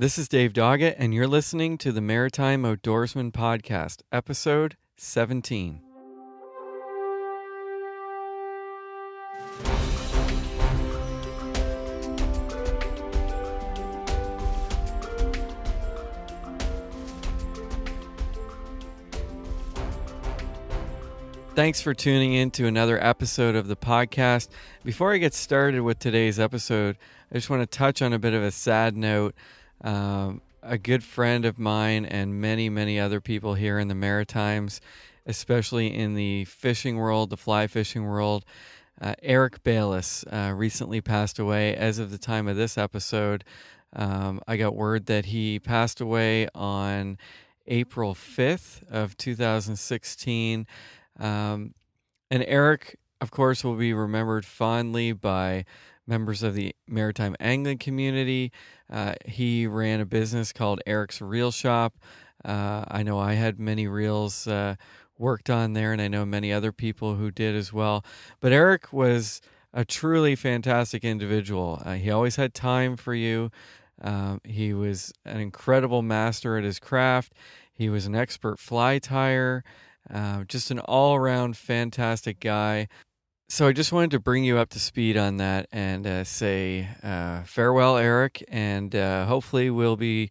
This is Dave Doggett, and you're listening to the Maritime Outdoorsman Podcast, episode 17. Thanks for tuning in to another episode of the podcast. Before I get started with today's episode, I just want to touch on a bit of a sad note. Um, a good friend of mine and many, many other people here in the Maritimes, especially in the fishing world, the fly fishing world, uh, Eric Bayless uh, recently passed away. As of the time of this episode, um, I got word that he passed away on April 5th of 2016. Um, and Eric, of course, will be remembered fondly by members of the maritime angling community. Uh, he ran a business called Eric's Reel Shop. Uh, I know I had many reels uh, worked on there, and I know many other people who did as well. But Eric was a truly fantastic individual. Uh, he always had time for you. Um, he was an incredible master at his craft. He was an expert fly tyer. Uh, just an all around fantastic guy. So I just wanted to bring you up to speed on that and uh, say uh, farewell, Eric, and uh, hopefully we'll be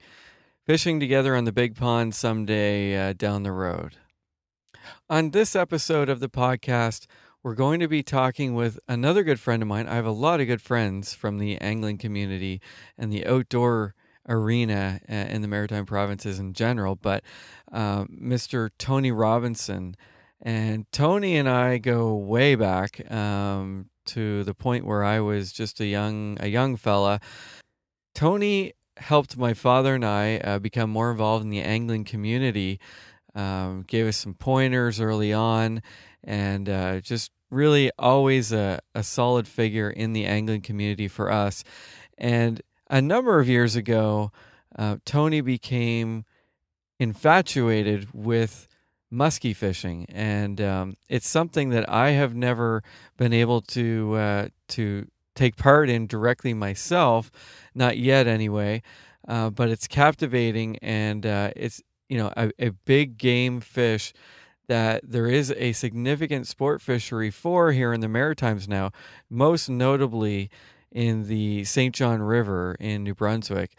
fishing together on the big pond someday uh, down the road. On this episode of the podcast, we're going to be talking with another good friend of mine. I have a lot of good friends from the angling community and the outdoor arena uh, in the maritime provinces in general, but uh, Mr. Tony Robinson. And Tony and I go way back um, to the point where I was just a young a young fella. Tony helped my father and I uh, become more involved in the angling community. Um, gave us some pointers early on, and uh, just really always a, a solid figure in the angling community for us. And a number of years ago, uh, Tony became infatuated with muskie fishing, and um, it's something that I have never been able to uh, to take part in directly myself, not yet anyway. Uh, but it's captivating, and uh, it's you know a, a big game fish that there is a significant sport fishery for here in the Maritimes now, most notably in the St. John River in New Brunswick.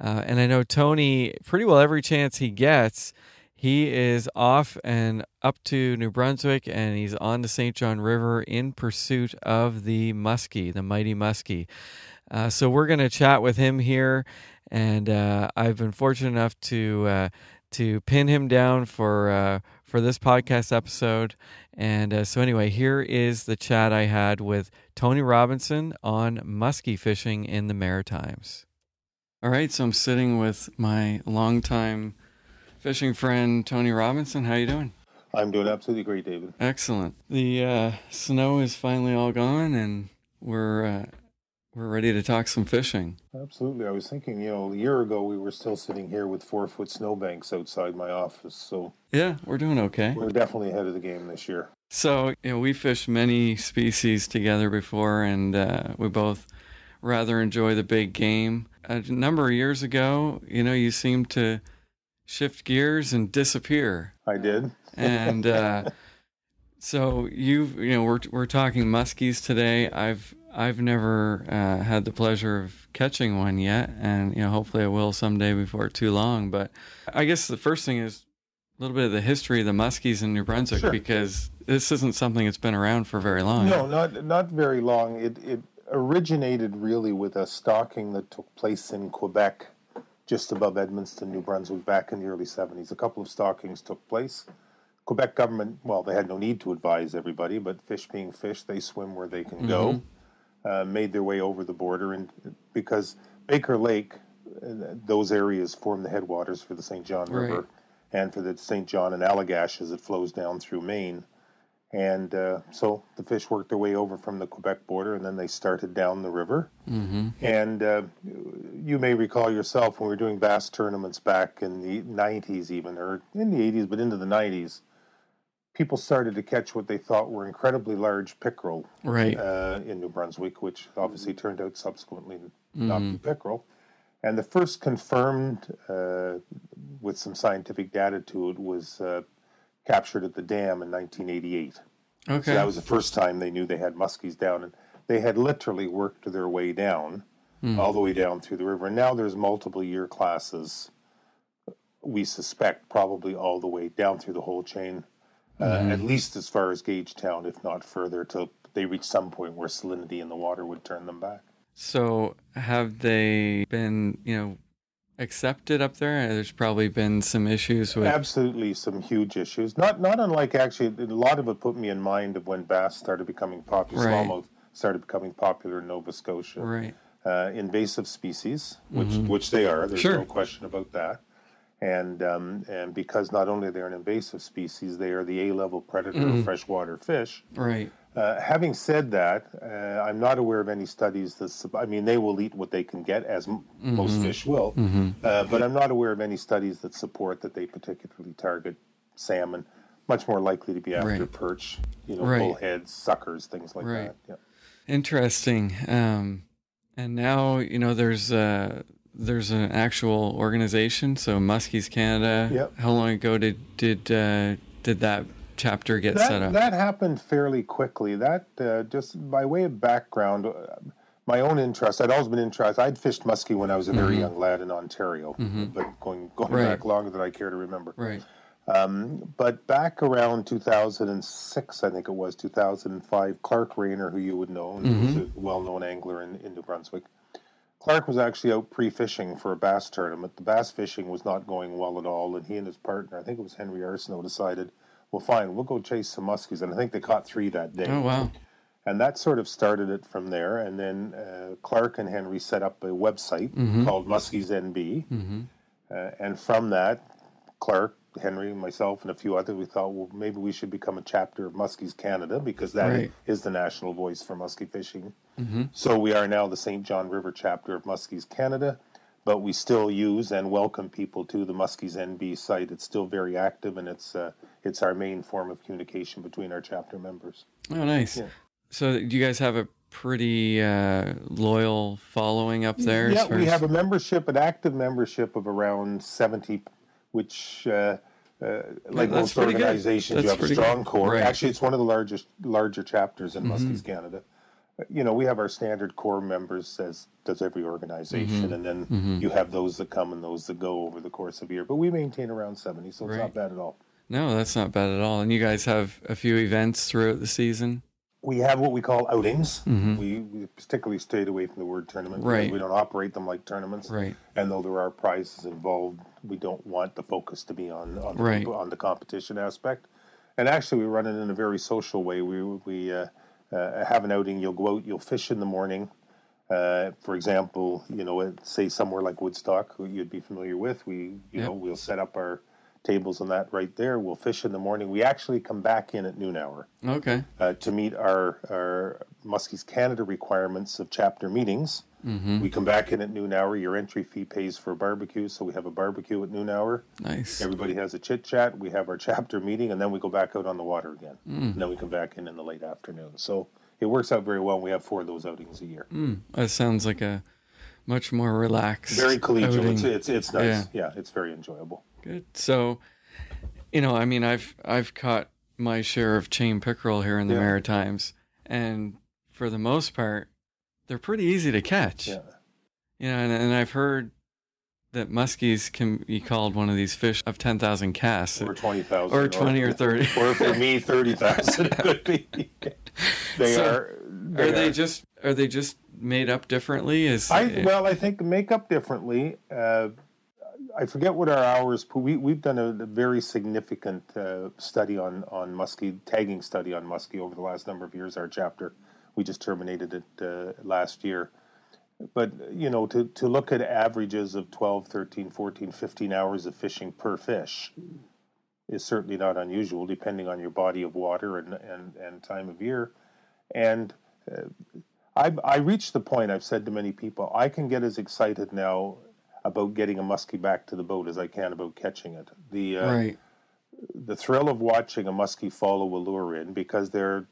Uh, and I know Tony, pretty well every chance he gets, he is off and up to New Brunswick and he's on the St. John River in pursuit of the muskie, the mighty muskie. Uh, so we're going to chat with him here. And uh, I've been fortunate enough to uh, to pin him down for uh, for this podcast episode. And uh, so, anyway, here is the chat I had with Tony Robinson on muskie fishing in the Maritimes. All right, so I'm sitting with my longtime fishing friend Tony Robinson. How you doing? I'm doing absolutely great, David. Excellent. The uh, snow is finally all gone, and we're uh, we're ready to talk some fishing. Absolutely. I was thinking, you know, a year ago we were still sitting here with four foot snowbanks outside my office. So yeah, we're doing okay. We're definitely ahead of the game this year. So you know, we fished many species together before, and uh, we both rather enjoy the big game. A number of years ago, you know, you seemed to shift gears and disappear. I did. and uh, so you, you know, we're we're talking muskies today. I've I've never uh, had the pleasure of catching one yet, and you know, hopefully I will someday before too long. But I guess the first thing is a little bit of the history of the muskies in New Brunswick Sure. because this isn't something that's been around for very long. No, not not very long. It it originated really with a stocking that took place in Quebec, just above Edmundston, New Brunswick, back in the early '70s. A couple of stalkings took place. Quebec government, well, they had no need to advise everybody, but fish being fish, they swim where they can go. Uh, made their way over the border, and because Baker Lake, uh, those areas form the headwaters for the St. John River Right. and for the St. John and Allagash as it flows down through Maine. And uh, so the fish worked their way over from the Quebec border, and then they started down the river. Mm-hmm. And uh, you may recall yourself when we were doing bass tournaments back in the 90s, even, or in the 80s, but into the 90s, people started to catch what they thought were incredibly large pickerel Right. uh, in New Brunswick, which obviously turned out subsequently not to be pickerel. And the first confirmed uh, with some scientific data to it was uh, captured at the dam in 1988. Okay. So that was the first time they knew they had muskies down, and they had literally worked their way down, all the way down through the river. And now there's multiple year classes. We suspect probably all the way down through the whole chain, uh, at least as far as Gagetown, if not further, till they reach some point where salinity in the water would turn them back. So have they been, you know, accepted up there? There's probably been some issues with. Absolutely, some huge issues. Not not unlike actually, a lot of it put me in mind of when bass started becoming popular. Right. Smallmouth started becoming popular in Nova Scotia. Right. uh, invasive species, which which they are. There's Sure. no question about that. And um, and because not only they're an invasive species, they are the A level predator of freshwater fish. Right. Uh, having said that, uh, I'm not aware of any studies that. I mean, they will eat what they can get, as m- most fish will. Uh, but I'm not aware of any studies that support that they particularly target salmon. Much more likely to be after Right. perch, you know, Right. bullheads, suckers, things like Right. that. Yeah. Interesting. Um, and now you know there's uh there's an actual organization. So Muskies Canada. Yep. How long ago did did uh, did that chapter get set up? that happened fairly quickly. That uh, just by way of background, uh, my own interest. I'd always been interested. I'd fished muskie when I was a very young lad in Ontario, but going going Mm-hmm. Right. back longer than I care to remember. right. But back around 2006, I think it was 2005, Clark Rayner, who you would know, Mm-hmm. who's a well-known angler in, in New Brunswick. Clark was actually out pre-fishing for a bass tournament. The bass fishing was not going well at all, and he and his partner, I think it was Henry Arsenault, decided, well, fine, we'll go chase some muskies. And I think they caught three that day. Oh wow. And that sort of started it from there. And then uh, Clark and Henry set up a website Mm-hmm. called Muskies NB. Uh, and from that, Clark, Henry, myself, and a few others, we thought, well, maybe we should become a chapter of Muskies Canada because that is Right. the national voice for muskie fishing. So we are now the St. John River chapter of Muskies Canada, but we still use and welcome people to the Muskies NB site. It's still very active, and it's uh, it's our main form of communication between our chapter members. Oh, nice. Yeah. So do you guys have a pretty uh, loyal following up there? Yeah, we have a membership, an active membership of around 70, which, uh, uh, like that's most organizations, you have a strong good. core. Right. Mm-hmm. Actually, it's one of the largest larger chapters in Muskies Canada. Uh, You know, we have our standard core members, as does every organization, Mm-hmm. and then you have those that come and those that go over the course of a year. But we maintain around 70, so it's Right. not bad at all. No, that's not bad at all. And you guys have a few events throughout the season. we have what we call outings. We, we particularly stayed away from the word tournament. Right. We don't operate them like tournaments. Right. And though there are prizes involved, we don't want the focus to be on on, the, on the competition aspect. And actually, we run it in a very social way. We we uh, uh, have an outing. You'll go out. You'll fish in the morning. Uh, for example, you know, say somewhere like Woodstock, who you'd be familiar with. We you Yep. know we'll set up our tables on that right there. We'll fish in the morning. We actually come back in at noon hour Okay. uh, to meet our, our Muskies Canada requirements of chapter meetings. Mm-hmm. We come back in at noon hour. Your entry fee pays for a barbecue, so we have a barbecue at noon hour. Nice. Everybody has a chit chat. We have our chapter meeting, and then we go back out on the water again. Mm. And then we come back in in the late afternoon. So it works out very well. We have four of those outings a year. That sounds like a much more relaxed. Very collegial. outing. It's, it's it's nice. Yeah. Yeah. it's very enjoyable. Good. So, you know, I mean, I've I've caught my share of chain pickerel here in the Yeah. Maritimes, and for the most part, they're pretty easy to catch. Yeah. You know, and, and I've heard that muskies can be called one of these fish of ten thousand casts. Or twenty thousand. Or 20 or 30. Or for me, thirty thousand could be. They So, are. Are they just are they just made up differently? Is I well, I think make up differently. Uh, I forget what our hours. We we've done a, a very significant uh, study on on muskie tagging study on muskie over the last number of years. Our chapter, we just terminated it uh, last year. But you know, to to look at averages of 12, 13, 14, 15 hours of fishing per fish is certainly not unusual, depending on your body of water and and, and time of year. And I've, I reached the point I've said to many people I can get as excited now about getting a muskie back to the boat as I can about catching it. The uh, right? the thrill of watching a muskie follow a lure in because they're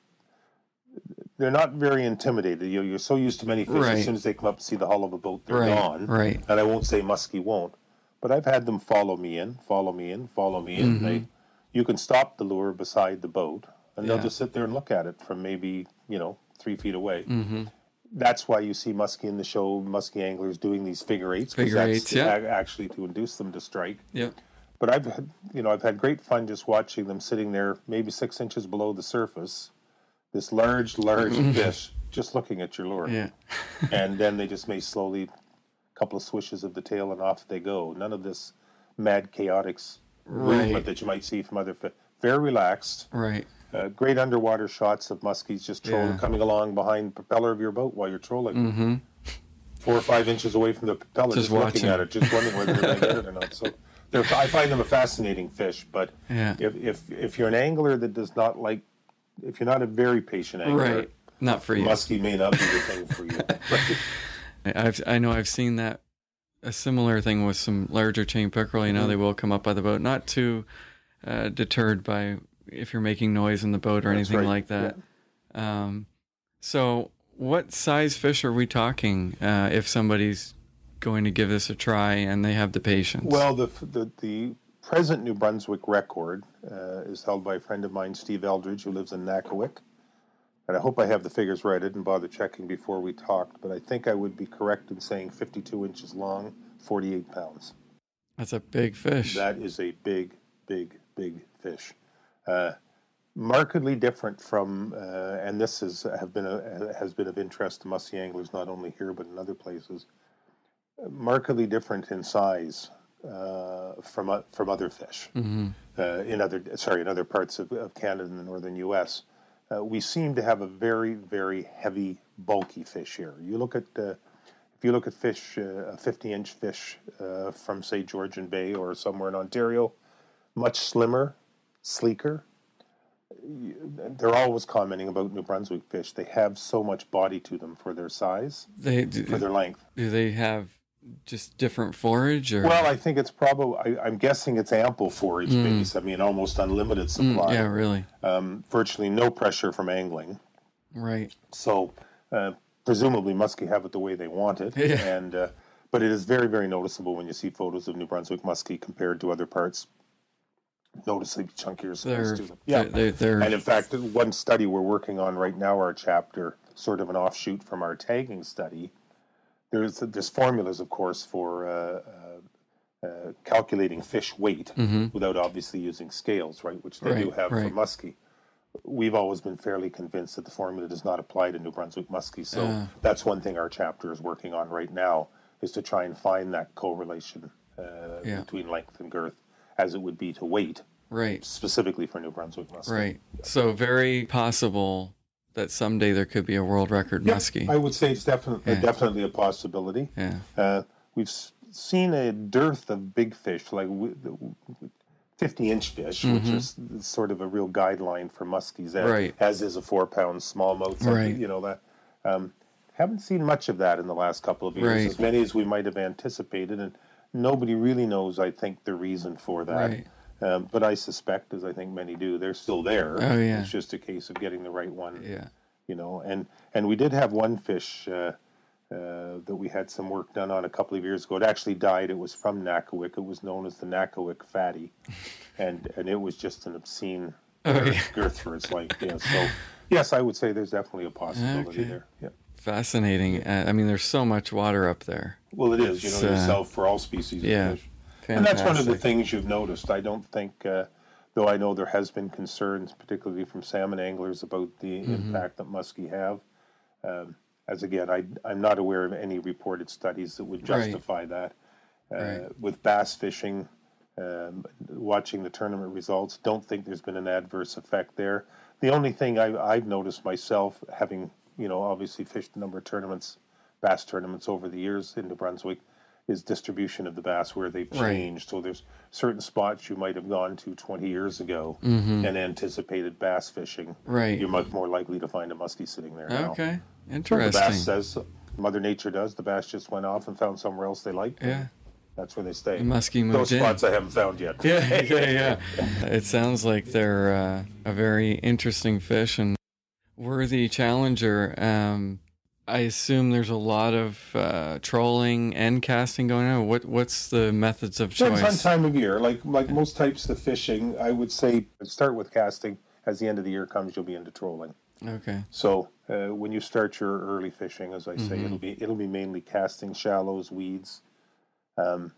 they're not very intimidated. You, you're so used to many fish. Right. As soon as they come up and see the hull of a boat, they're Right, gone. right. And I won't say muskie won't, but I've had them follow me in, follow me in, follow me in. They, you can stop the lure beside the boat, and they'll Mm-hmm. Just sit there and look at it from maybe you know three feet away. Mm-hmm. That's why you see muskie in the show, muskie anglers doing these figure eights. Figure that's eights, yeah. a- actually to induce them to strike. Yep. But I've had, you know, I've had great fun just watching them sitting there, maybe six inches below the surface, this large, large fish, just looking at your lure, Yeah. and then they just may slowly, a couple of swishes of the tail, and off they go. None of this mad, chaotic s- movement that you might see from other fish. Very relaxed. Right. Uh, great underwater shots of muskies just trolling, Yeah. coming along behind the propeller of your boat while you're trolling. Mm-hmm. Four or five inches away from the propeller, Just just, looking watching. at it, just wondering whether they're going to get it or not. So, they're, I find them a fascinating fish. But Yeah. if, if if you're an angler that does not like, if you're not a very patient angler, Right. Not for you. muskie may not be the thing for you. Right. I've I know I've seen that a similar thing with some larger chain pickerel. You know, Mm-hmm. they will come up by the boat, not too uh, deterred by if you're making noise in the boat or That's anything right, like that. Um, so, what size fish are we talking uh, if somebody's going to give this a try and they have the patience? Well, the, the the present New Brunswick record uh, is held by a friend of mine, Steve Eldridge, who lives in Nackawic. And I hope I have the figures right. I didn't bother checking before we talked, but I think I would be correct in saying 52 inches long, 48 pounds. that's a big fish. That is a big, big, big fish. Uh, markedly different from, uh, and this is have been a, has been of interest to musky anglers not only here but in other places. Markedly different in size uh, from o- from other fish uh, in other sorry in other parts of, of Canada and the northern U.S. Uh, we seem to have a very very heavy bulky fish here. You look at uh, if you look at fish, uh, a 50 inch fish uh, from, say, Georgian Bay or somewhere in Ontario, much slimmer, sleeker. They're always commenting about New Brunswick fish. They have so much body to them for their size, they do, for their length. do they have just different forage or Well, I think it's probably, I, I'm guessing it's ample forage base. I mean, almost unlimited supply. Mm, yeah, really, Um, virtually no pressure from angling. right? So uh, presumably muskie have it the way they want it, Yeah. and uh, but it is very very noticeable when you see photos of New Brunswick muskie compared to other parts. Noticeably chunkier They're. Yeah, they're, they're, and in fact, one study we're working on right now, our chapter, sort of an offshoot from our tagging study. There's there's formulas, of course, for uh, uh, uh, calculating fish weight without obviously using scales, right? Which they do have right. for muskie. We've always been fairly convinced that the formula does not apply to New Brunswick muskie. So that's one thing our chapter is working on right now is to try and find that correlation uh, Yeah. between length and girth as it would be to weight. right. specifically for New Brunswick muskie. Right. So very possible that someday there could be a world record Yeah, muskie. I would say it's definitely Yeah. definitely a possibility. yeah. Uh, we've seen a dearth of big fish, like fifty-inch fish, which is sort of a real guideline for muskies, as, Mm-hmm. Right. as is a four-pound smallmouth. like, Right. You know that. Um, haven't seen much of that in the last couple of years, Right. as many as we might have anticipated, and nobody really knows. I think the reason for that. Right. Um, but I suspect, as I think many do, they're still there. Oh, yeah. It's just a case of getting the right one Yeah. you know and and we did have one fish uh, uh, that we had some work done on a couple of years ago it actually died it was from Nackawic it was known as the Nackawic fatty and and it was just an obscene Oh, girth, yeah. girth for its length yeah so yes I would say there's definitely a possibility Okay. there yeah Fascinating. Uh, I mean, there's so much water up there. Well it is you know uh, yourself for all species yeah. of fish and that's one of the things you've noticed I don't think uh, though I know there has been concerns particularly from salmon anglers about the Mm-hmm. impact that muskie have Um, as again, I, I'm not aware of any reported studies that would Right. justify that. Uh, Right. With bass fishing, um, watching the tournament results, don't think there's been an adverse effect there. The only thing I, I've noticed myself, having you know obviously fished a number of tournaments, bass tournaments over the years in New Brunswick, is distribution of the bass where they've Right. changed. So there's certain spots you might have gone to 20 years ago Mm-hmm. and anticipated bass fishing. Right. You're much more likely to find a muskie sitting there now. Okay. The bass says Mother Nature does. The bass just went off and found somewhere else they liked. yeah. That's where they stay. The muskie moved Those in. spots I haven't found yet. Yeah, yeah, yeah. It sounds like they're uh, a very interesting fish, and worthy challenger. Um, I assume there's a lot of uh, trolling and casting going on. What what's the methods of choice? Depends on time of year. Like like most types of fishing, I would say start with casting. As the end of the year comes, you'll be into trolling. Okay. So uh, when you start your early fishing, as I say, Mhm. it'll be it'll be mainly casting, shallows, weeds, um,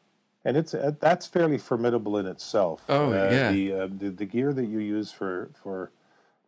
and it's uh, that's fairly formidable in itself. Oh, uh, yeah. The, uh, the the gear that you use for for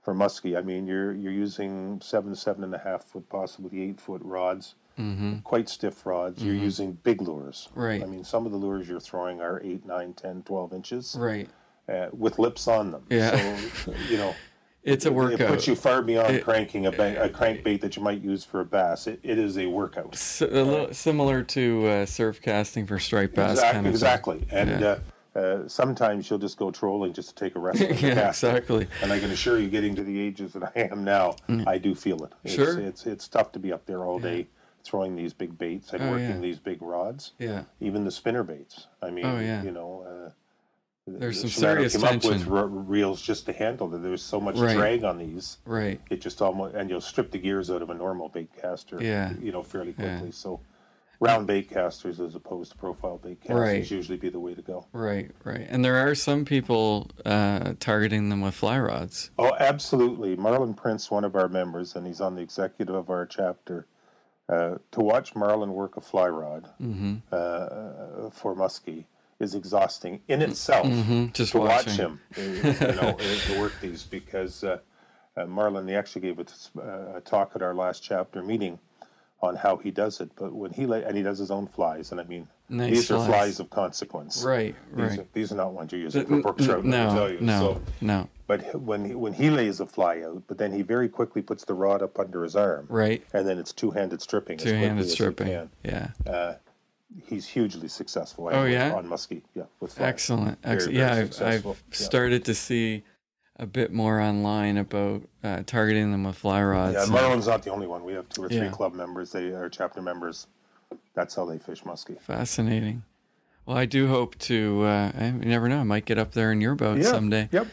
for muskie, I mean, you're you're using seven seven and a half foot, possibly eight foot rods, Mm-hmm. quite stiff rods. You're Mhm. using big lures. Right. I mean, some of the lures you're throwing are 8, 9, 10, 12 inches Right. uh, with lips on them. Yeah. So, you know, It's a workout. It puts you far beyond It- cranking a, ba- a crankbait that you might use for a bass. It, it is a workout. S- a little similar to uh, surf casting for striped bass. Exact- kind of exactly. And Yeah. uh, uh, sometimes you'll just go trolling just to take a rest. yeah, exactly. And I can assure you, getting to the ages that I am now, I do feel it. It's, Mm. Sure. It's it's tough to be up there all day throwing these big baits and Oh, working yeah. these big rods. Yeah. Even the spinner baits. I mean, Oh, yeah. you know. Uh, There's some Shimano serious came up with tension. reels just to handle that. There's so much Right. drag on these. Right. It just almost and you'll strip the gears out of a normal bait caster. Yeah. You know, fairly Yeah. quickly. So, round bait casters as opposed to profile bait casters Right. usually be the way to go. Right. Right. And there are some people uh, targeting them with fly rods. Oh, absolutely. Marlon Prince, one of our members, and he's on the executive of our chapter. Uh, to watch Marlon work a fly rod Mm-hmm. uh, for muskie is exhausting in itself. Mm-hmm. Just to watch watching. him, uh, you know, uh, to work these because uh, uh, Marlon, he actually gave a, t- a talk at our last chapter meeting on how he does it. But when he la- and he does his own flies, and I mean, Nice these are flies. flies of consequence. Right. These, Right. are, these are not ones you're using for brook trout. no. tell you. No. So, No. but when he, when he lays a fly out, but then he very quickly puts the rod up under his arm, Right. and then it's two-handed stripping. Two-handed as he stripping. Yeah. Uh, he's hugely successful. Oh, yeah? on muskie, yeah, with flies. Excellent. Very, Excellent. very Yeah, I've. I've Yeah. started to see a bit more online about uh, targeting them with fly rods. Yeah, Marlon's not the only one. We have two or three Yeah. club members. They are chapter members. That's how they fish muskie. Fascinating. Well, I do hope to. Uh, I, you never know. I might get up there in your boat someday Yep.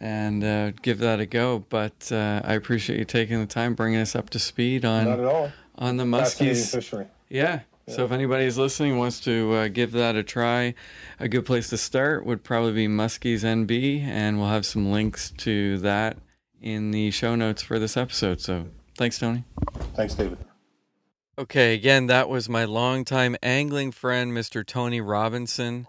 and uh, give that a go. But uh, I appreciate you taking the time, bringing us up to speed on Not at all. on the Fascinating muskies. fishery. Yeah. So if anybody's listening wants to uh, give that a try, a good place to start would probably be Muskies NB, and we'll have some links to that in the show notes for this episode. So thanks, Tony. Thanks, David. Okay, again, that was my longtime angling friend, Mr. Tony Robinson,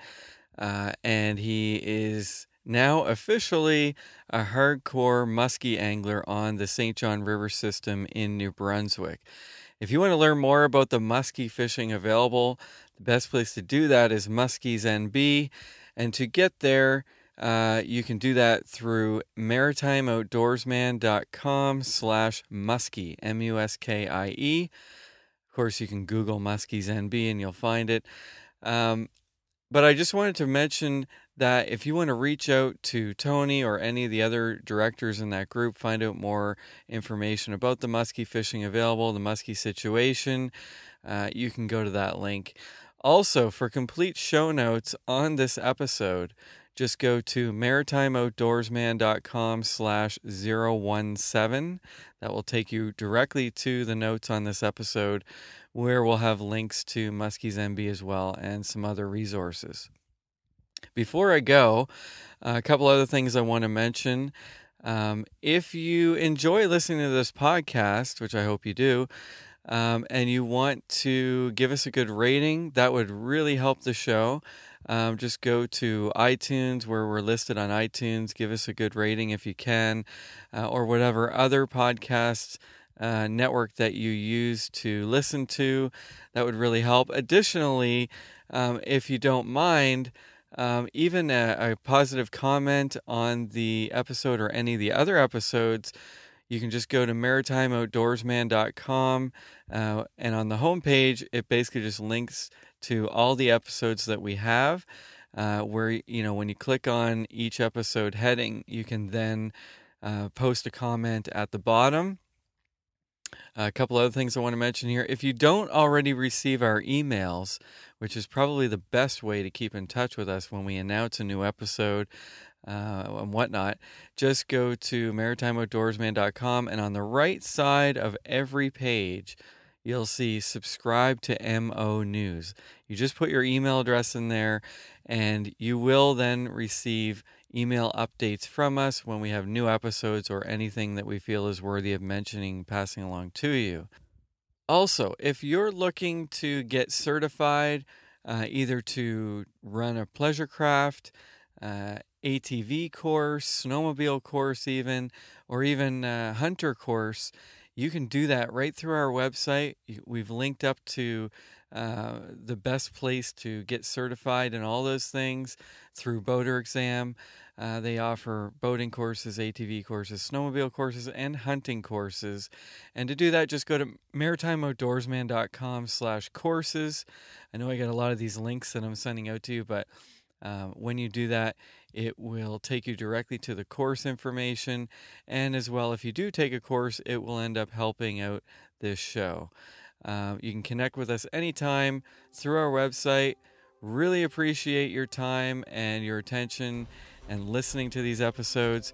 uh, and he is now officially a hardcore muskie angler on the St. John River system in New Brunswick. If you want to learn more about the muskie fishing available, the best place to do that is Muskies NB, and to get there, uh, you can do that through maritimeoutdoorsman.com slash muskie, M-U-S-K-I-E. Of course, you can Google Muskies NB and you'll find it. Um, but I just wanted to mention that if you want to reach out to Tony or any of the other directors in that group, find out more information about the muskie fishing available, the muskie situation, uh, you can go to that link. Also, for complete show notes on this episode, just go to maritimeoutdoorsman.com slash 017. That will take you directly to the notes on this episode where we'll have links to Muskies NB as well and some other resources. Before I go, a couple other things I want to mention. Um, if you enjoy listening to this podcast, which I hope you do, um, and you want to give us a good rating, that would really help the show. Um, just go to iTunes where we're listed on iTunes. Give us a good rating if you can, uh, or whatever other podcasts uh, network that you use to listen to. That would really help. Additionally, um, if you don't mind, um, even a, a positive comment on the episode or any of the other episodes, you can just go to maritimeoutdoorsman.com uh, and on the homepage, it basically just links to all the episodes that we have. Uh, where you know when you click on each episode heading, you can then uh, post a comment at the bottom. A couple other things I want to mention here. If you don't already receive our emails, which is probably the best way to keep in touch with us when we announce a new episode, uh, and whatnot, just go to maritimeoutdoorsman.com and on the right side of every page, you'll see subscribe to MO News. You just put your email address in there, and you will then receive email updates from us when we have new episodes or anything that we feel is worthy of mentioning, passing along to you. Also, if you're looking to get certified, uh, either to run a pleasure craft, uh, ATV course, snowmobile course, even, or even hunter course, you can do that right through our website. We've linked up to uh, the best place to get certified in all those things through Boater Exam. Uh, they offer boating courses, ATV courses, snowmobile courses, and hunting courses. And to do that, just go to maritimeoutdoorsman.com slash courses. I know I got a lot of these links that I'm sending out to you, but uh, when you do that, it will take you directly to the course information. And as well, if you do take a course, it will end up helping out this show. Uh, you can connect with us anytime through our website. Really appreciate your time and your attention and listening to these episodes.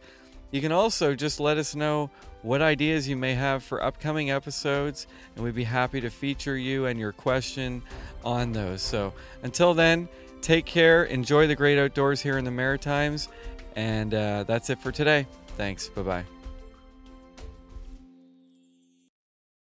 You can also just let us know what ideas you may have for upcoming episodes, and we'd be happy to feature you and your question on those. So until then, take care, enjoy the great outdoors here in the Maritimes, and uh, that's it for today. Thanks. Bye bye.